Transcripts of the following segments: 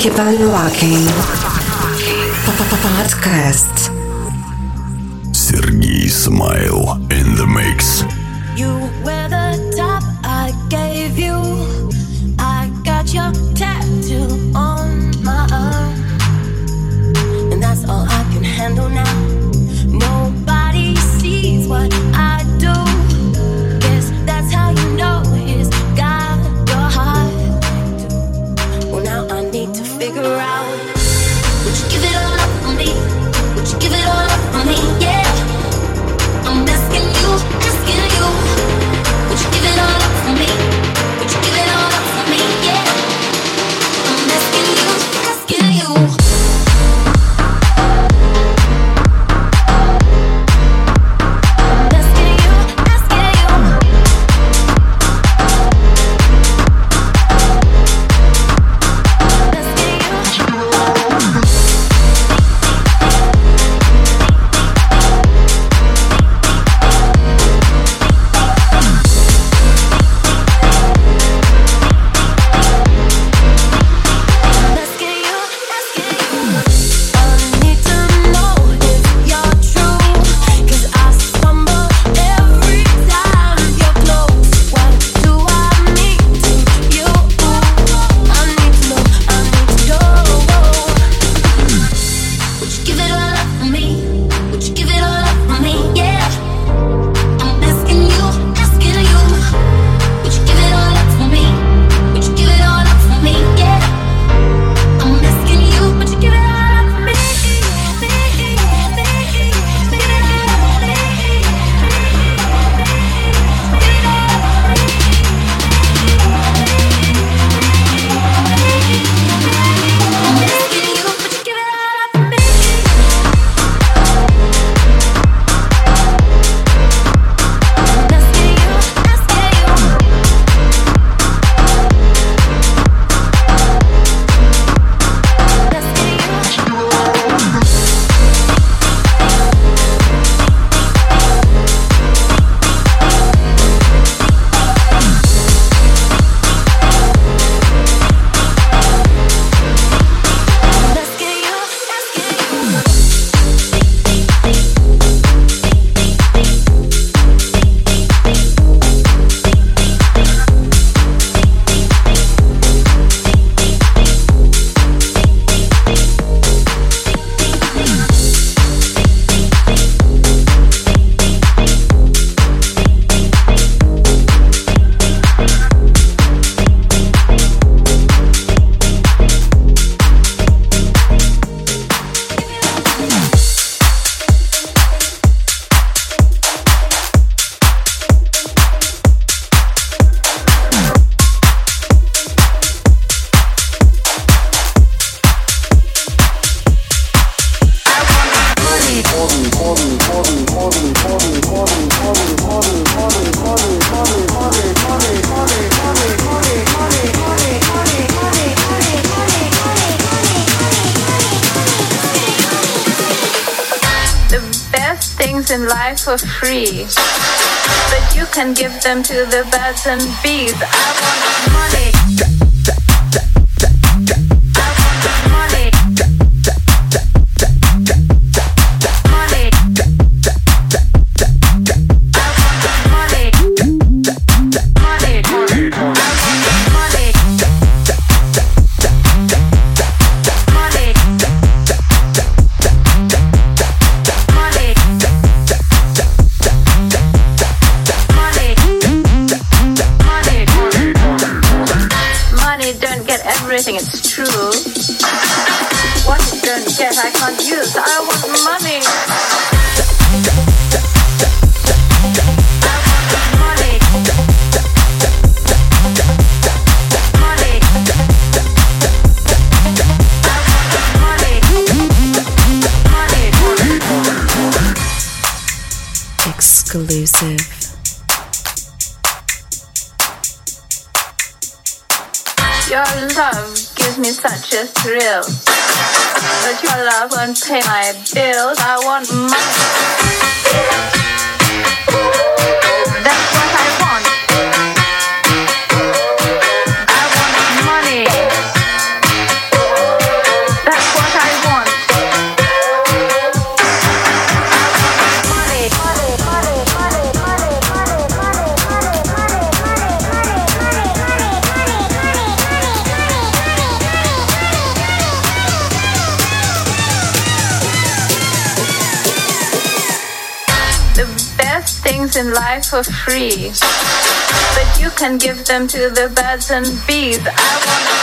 Keep on Rockin'. Podcast. Sergey Smile in the mix. You them to the bathroom. But you can give them to the birds and bees. I want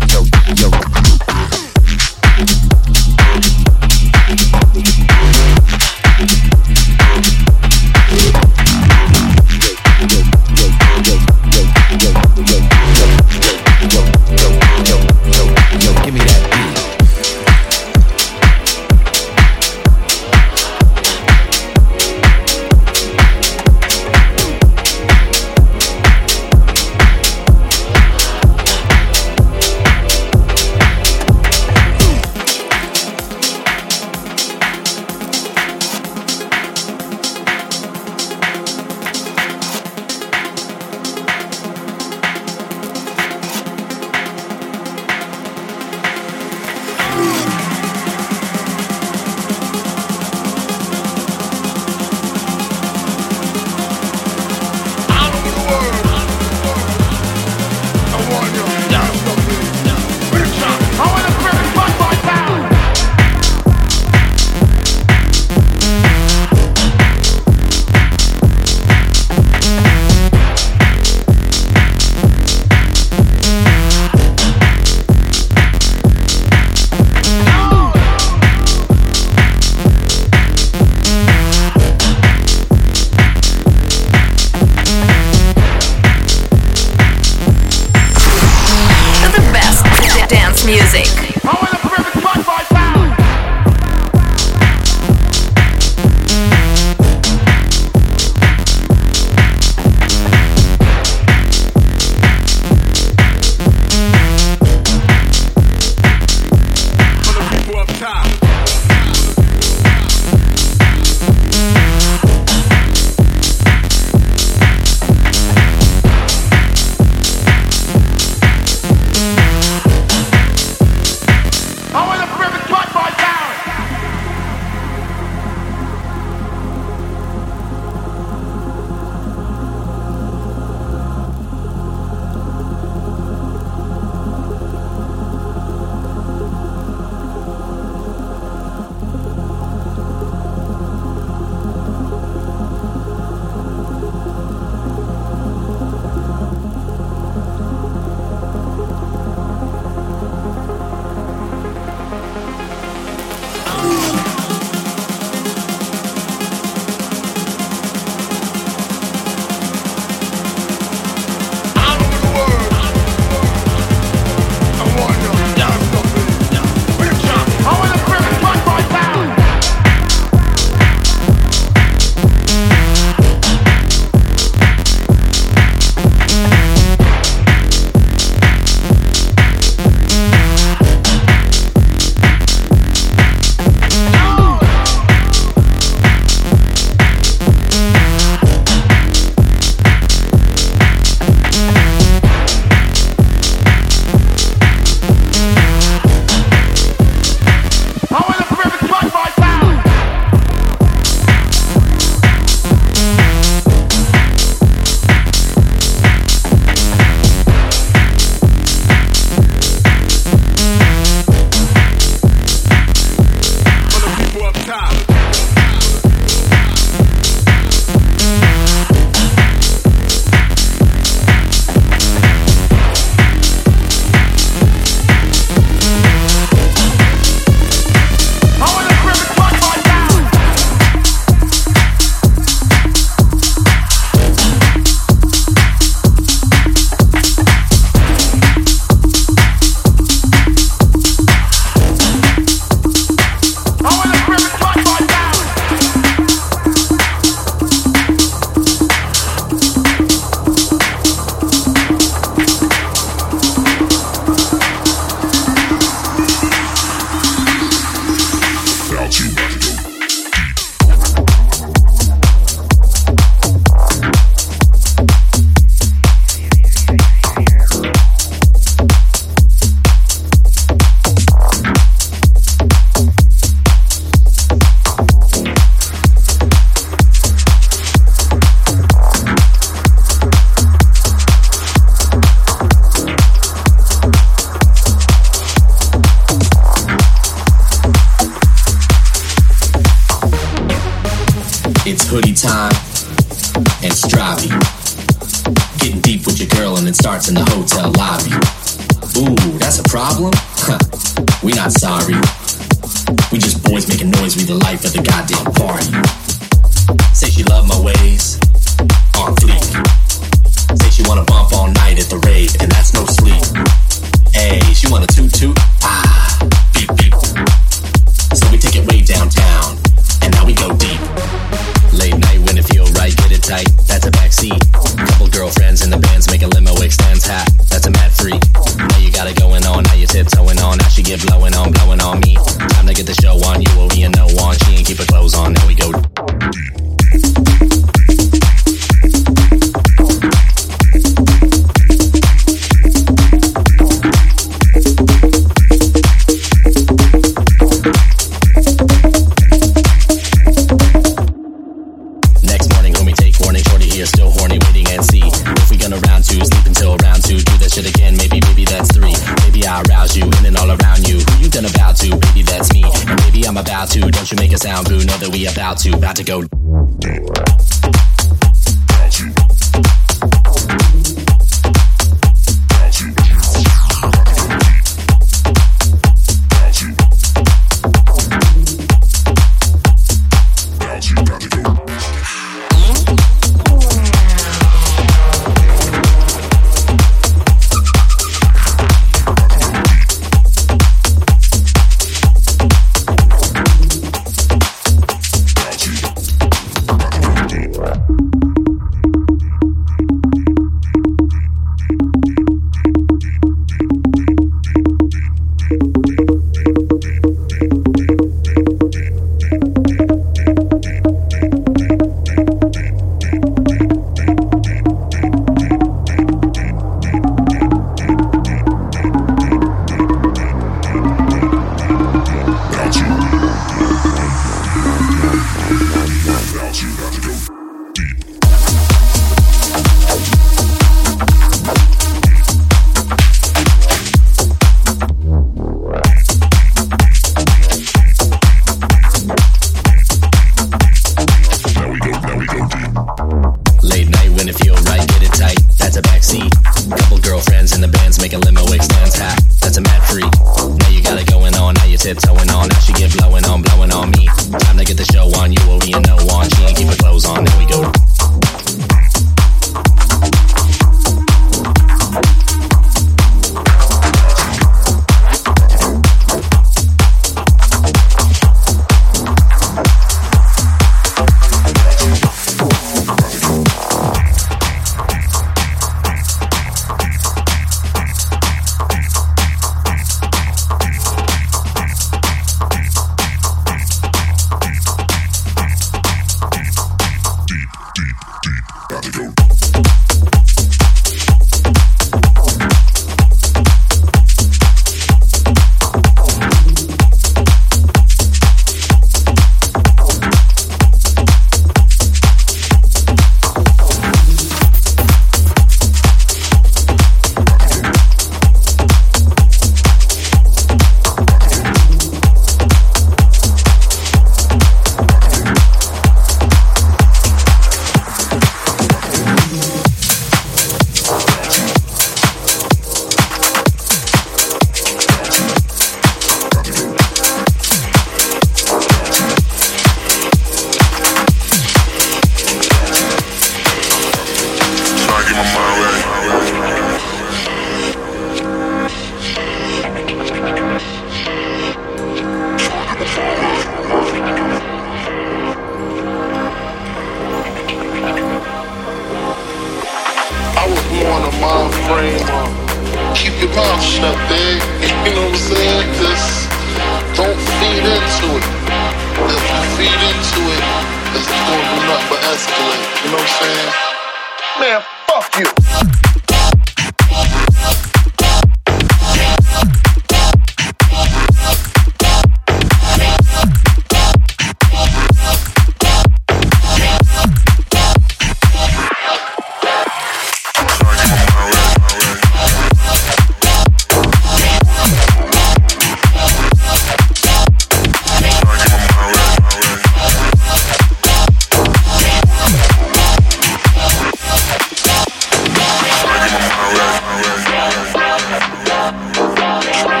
Try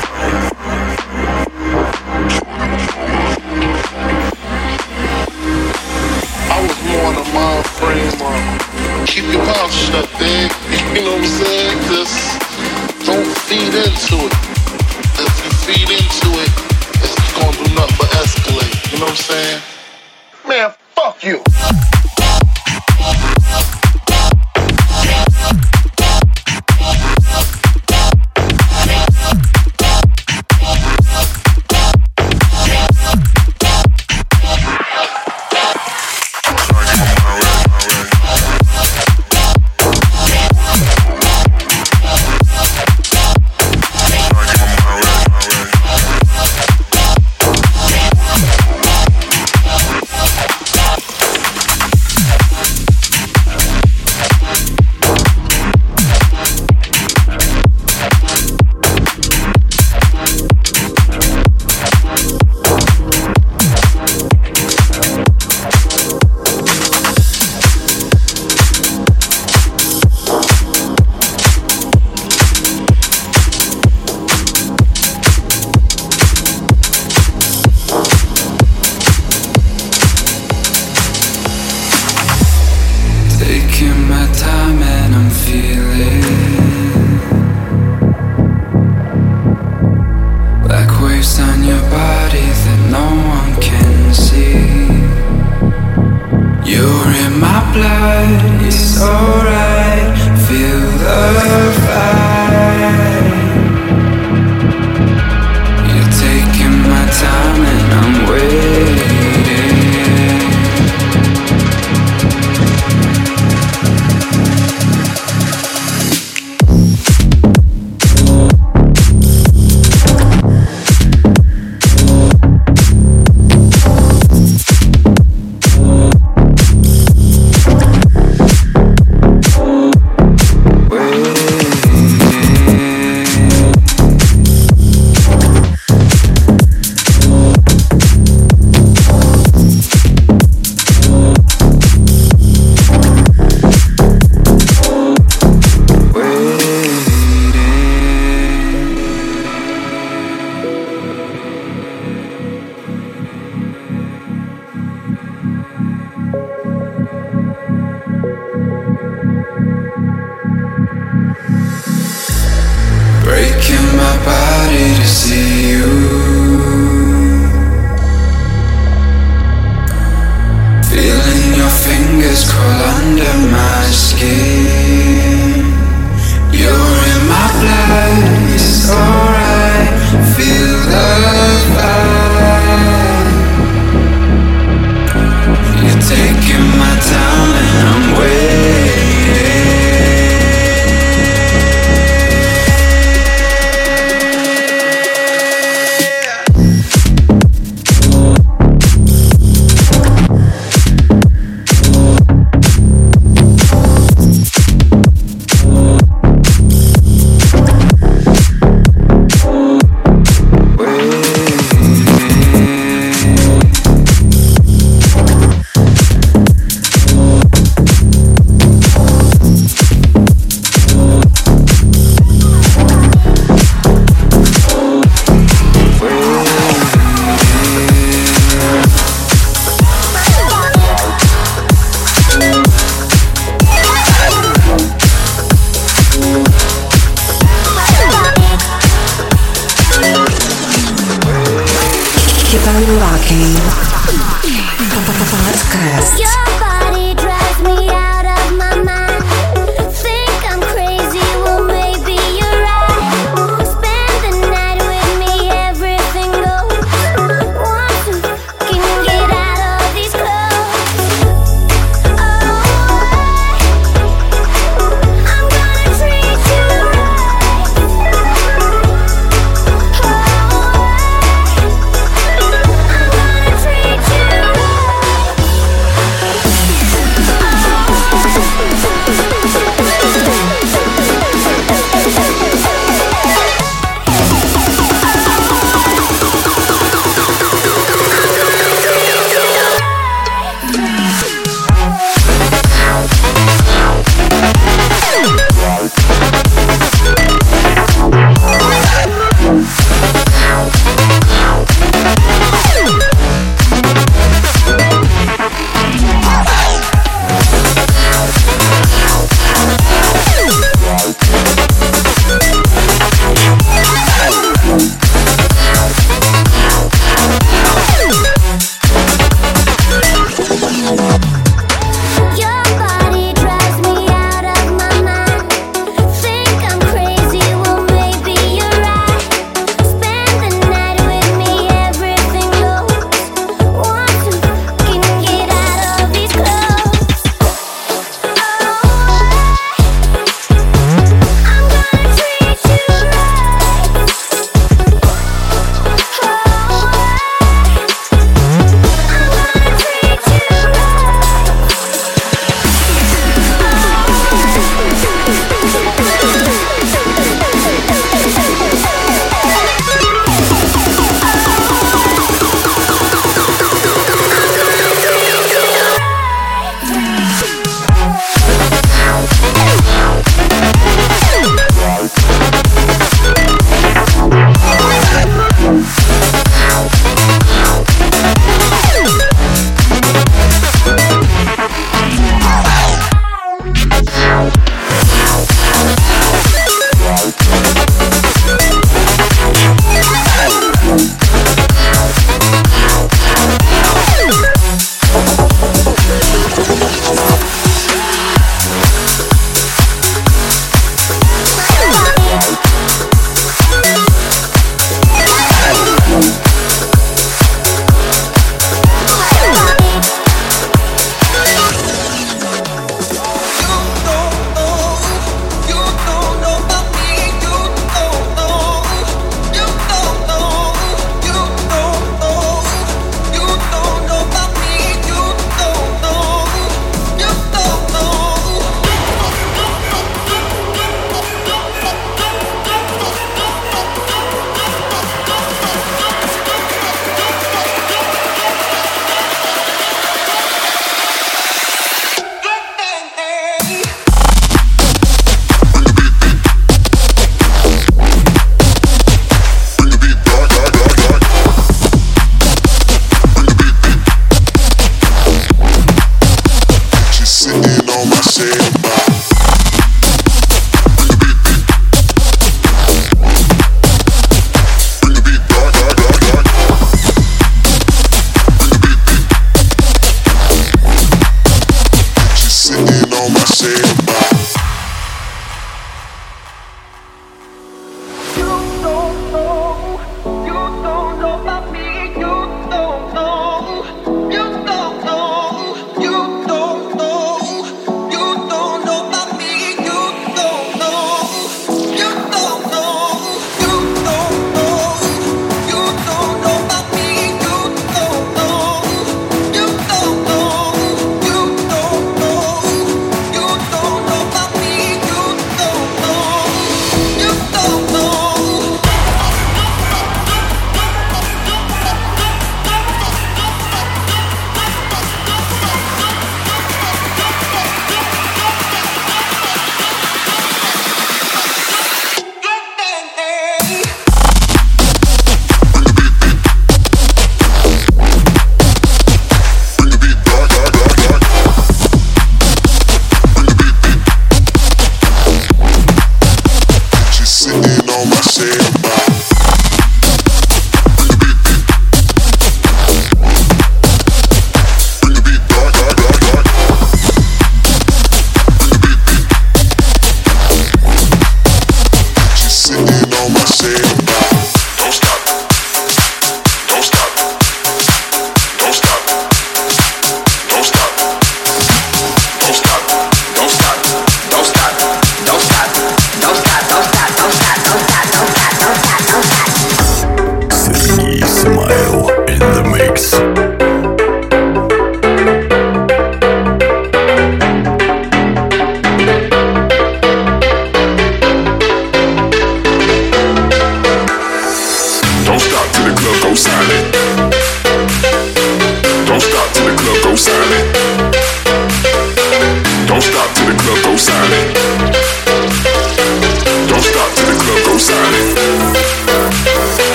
to. keep your mouth shut, babe. You know what I'm saying? Just don't feed into it.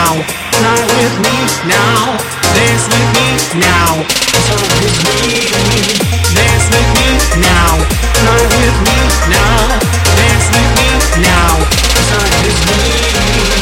now. Fly with me now. Dance with me now. Talk with me. Dance with me now. Fly with me now. Dance with me now. Talk with me.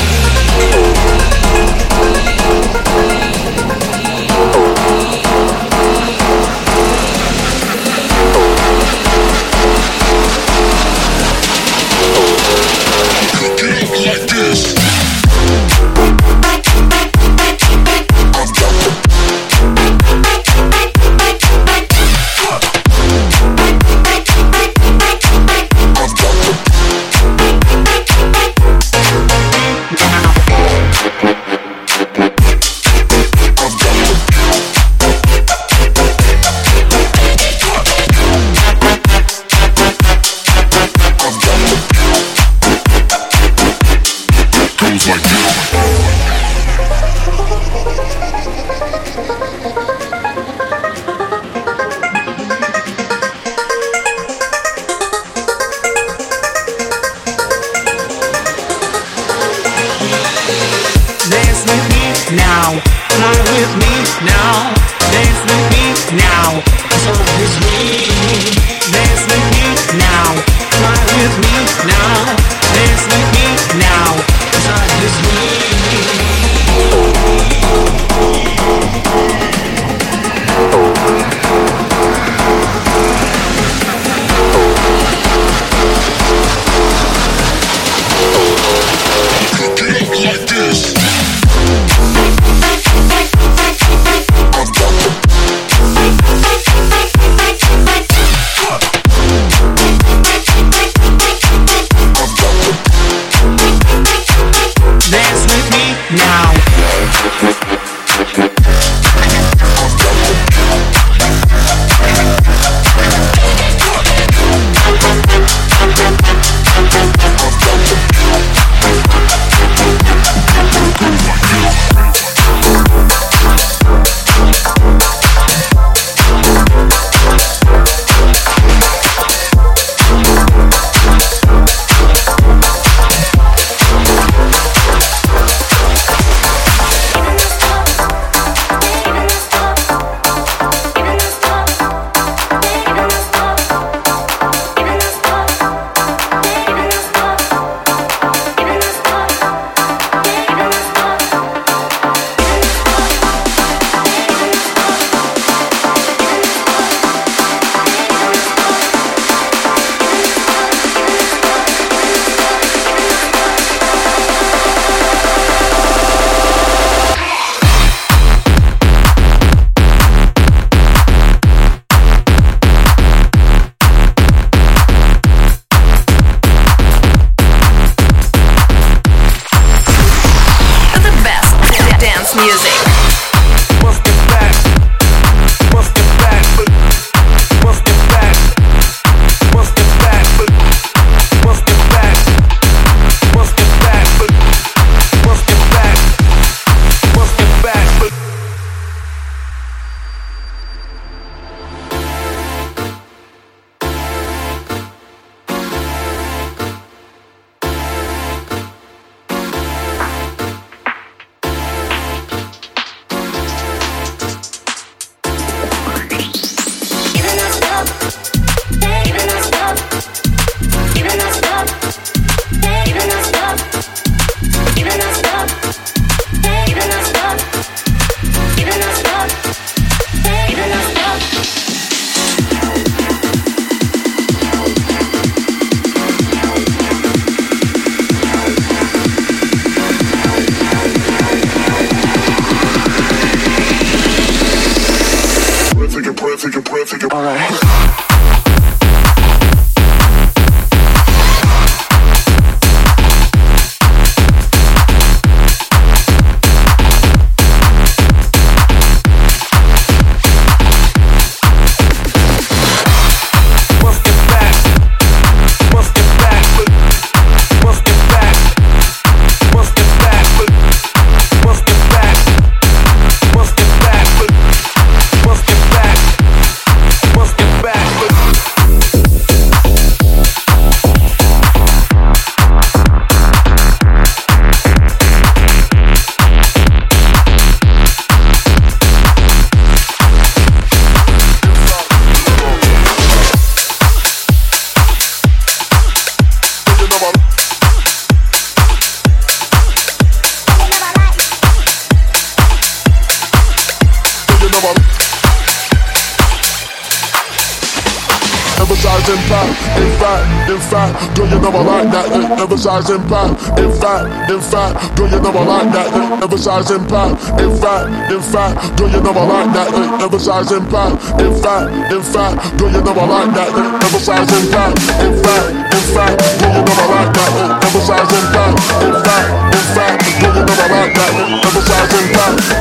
size and pop. In fact, in fact, girl, you know I like that. Ain't never size and pop. In fact, in fact, girl, you know I like that. Ain't never size and pop. In fact, in fact, girl, you know I like that. Ain't never size and pop. In fact, in fact, girl, you know I like that. Ain't never size and pop.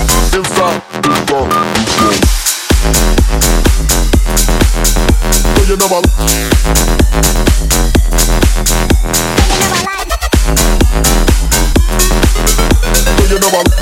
infra, you know what?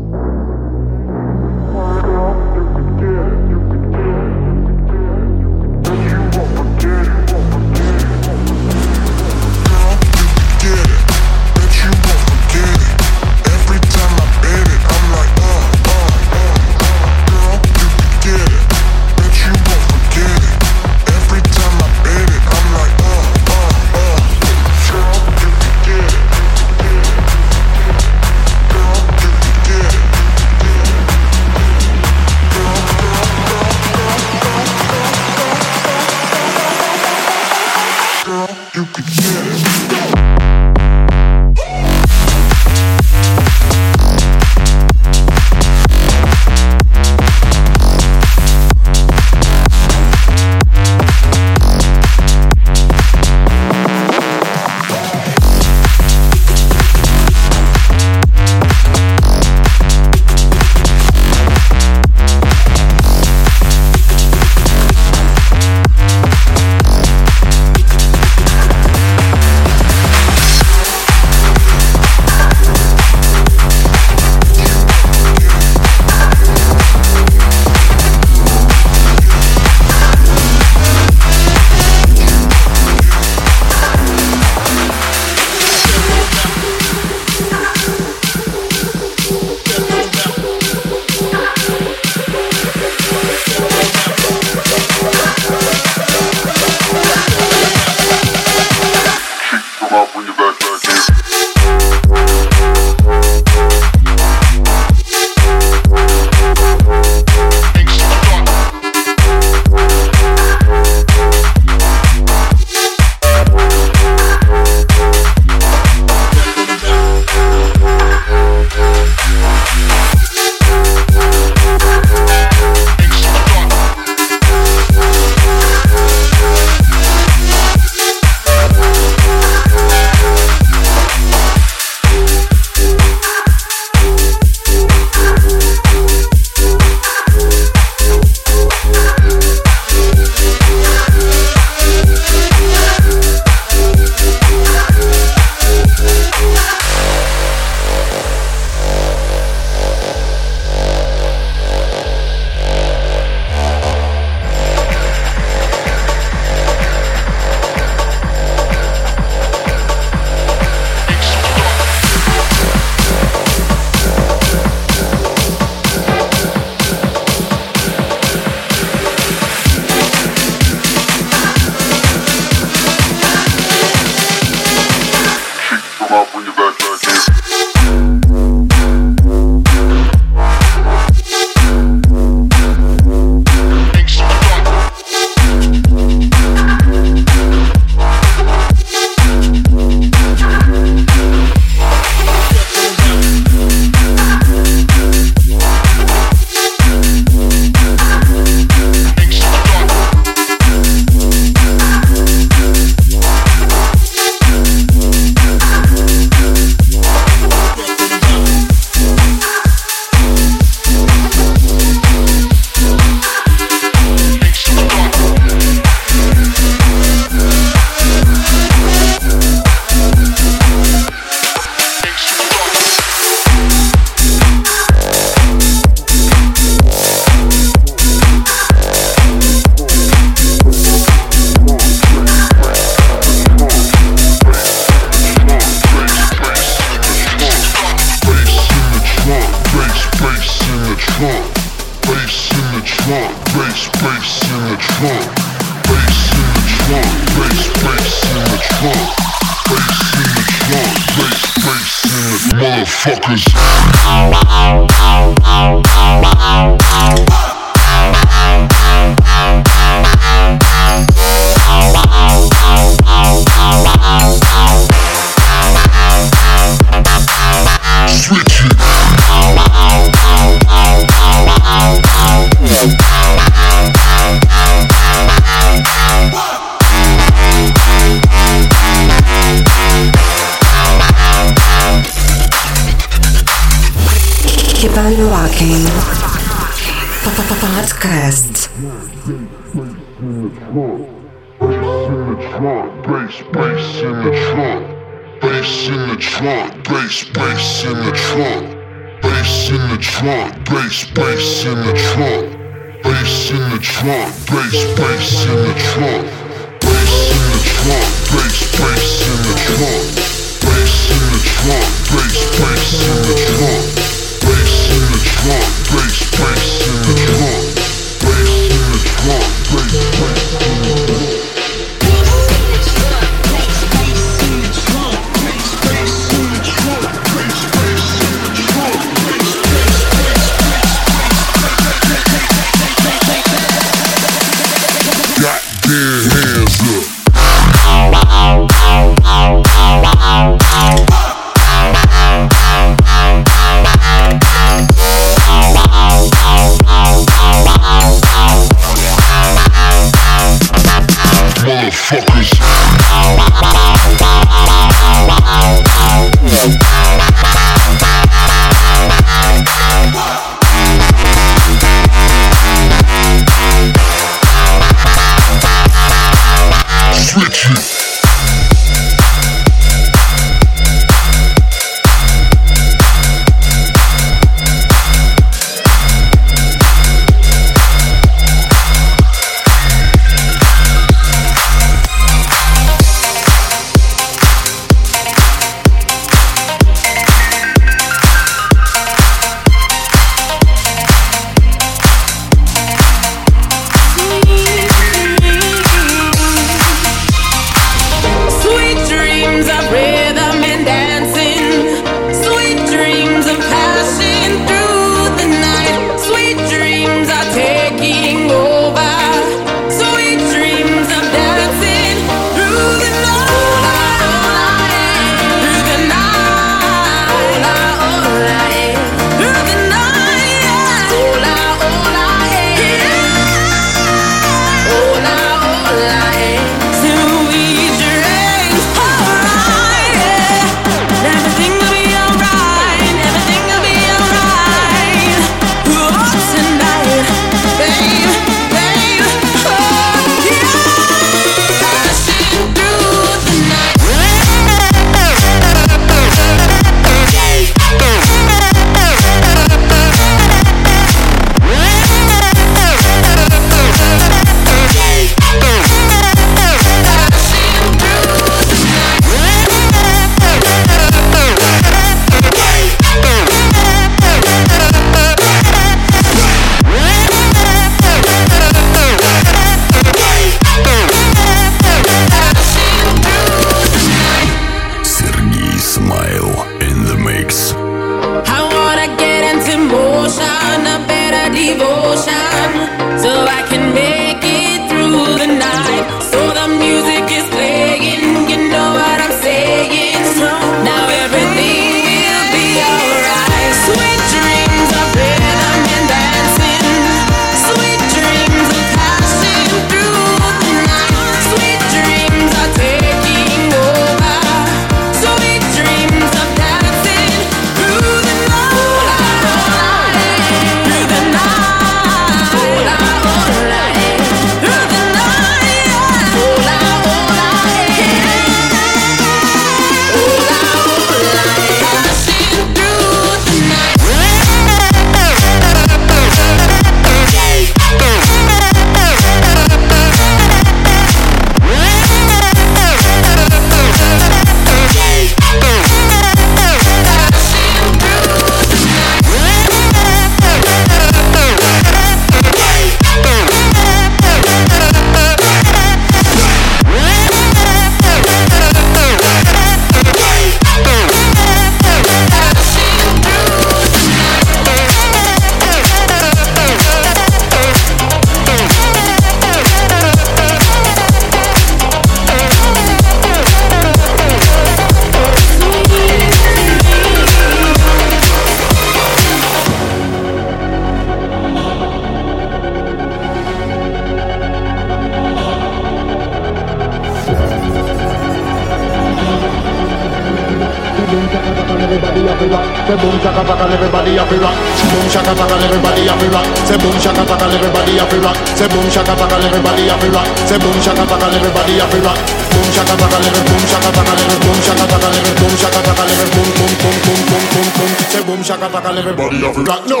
Shaka taka, everybody have it rock. Say boom shaka taka, everybody have it rock. Say boom shaka taka, everybody have it rock. Say boom shaka taka, everybody have it rock. Boom shaka taka, every boom shaka taka, every boom shaka taka, every boom shaka taka, every boom boom boom boom boom boom boom. Say boom shaka taka, everybody have it rock. No.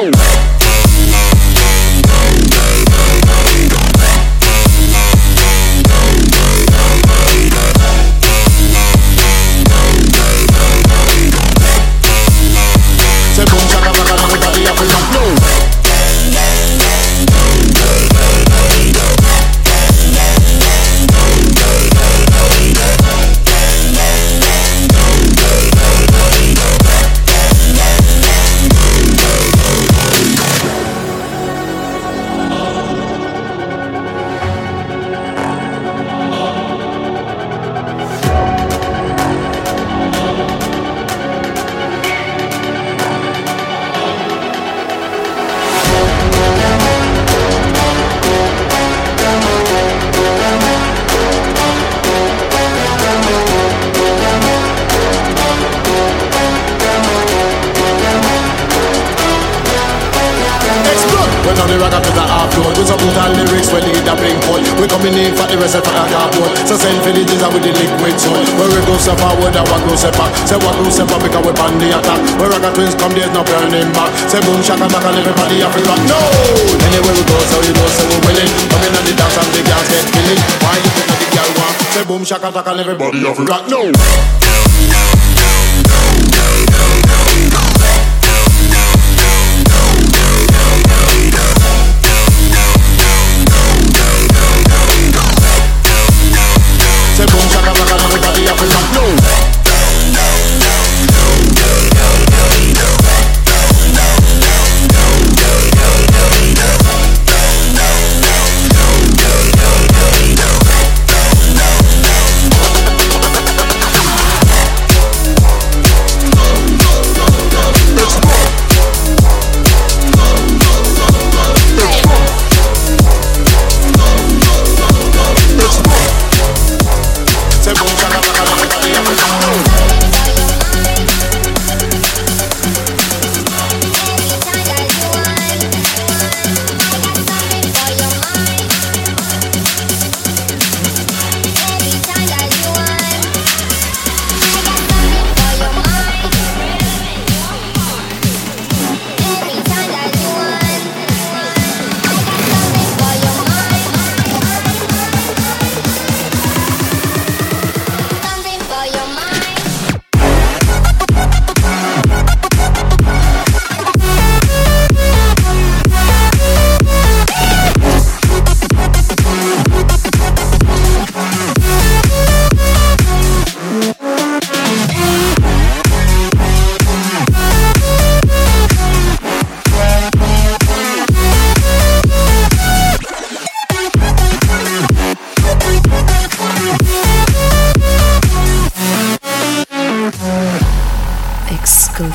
Jizz with the liquid soul When we go step forward and what go back Say what go back because we on the attack. When rock twins come there's no turning back. Say boom shaka taka and everybody have to rock No! Anywhere we go so we go so we willing Coming on the dance and the girls get killing Why you think that the girl want? Say boom shaka taka and everybody have to rock No!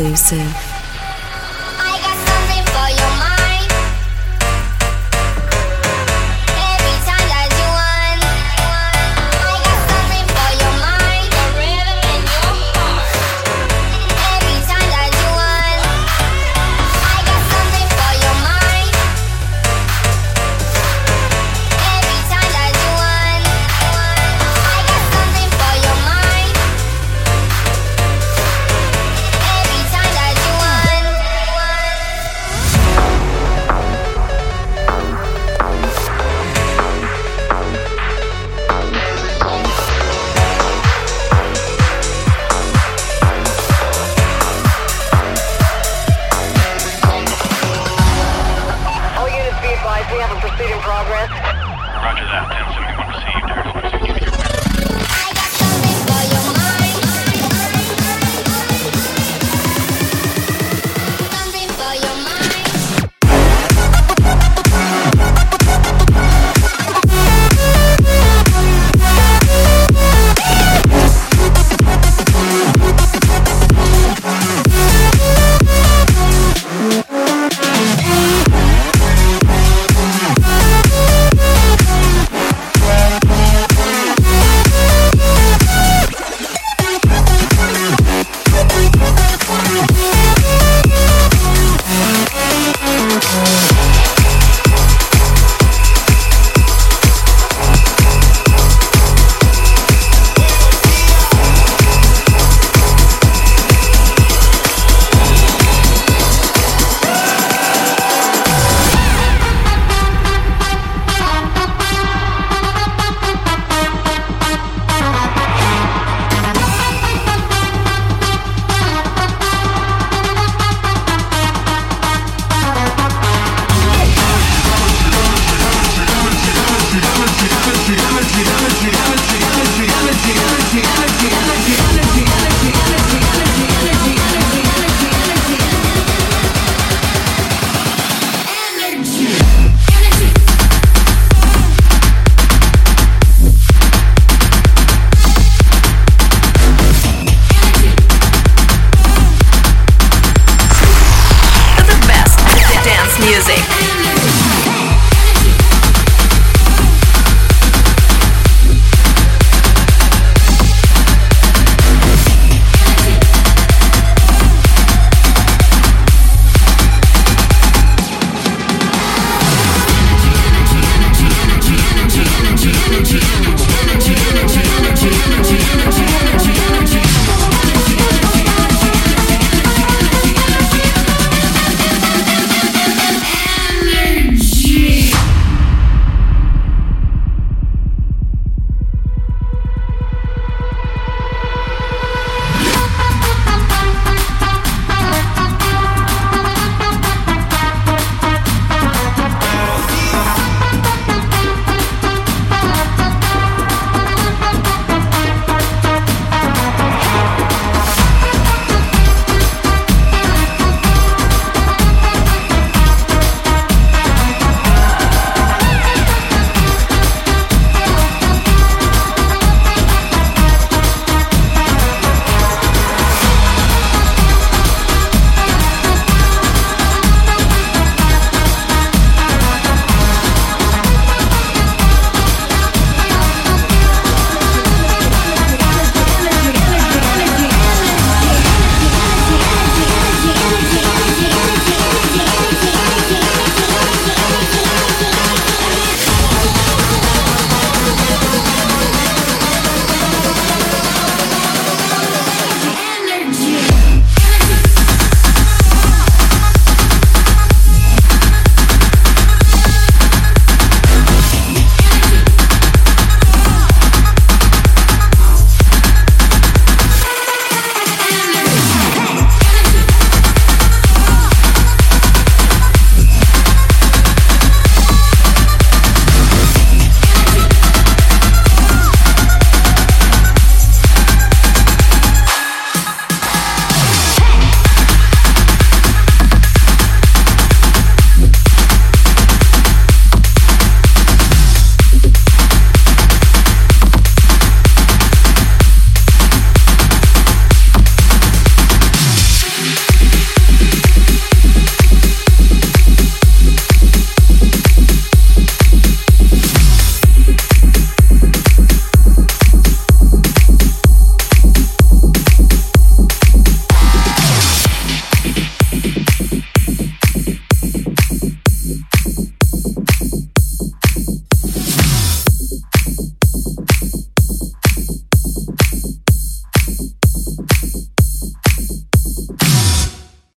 Exclusive.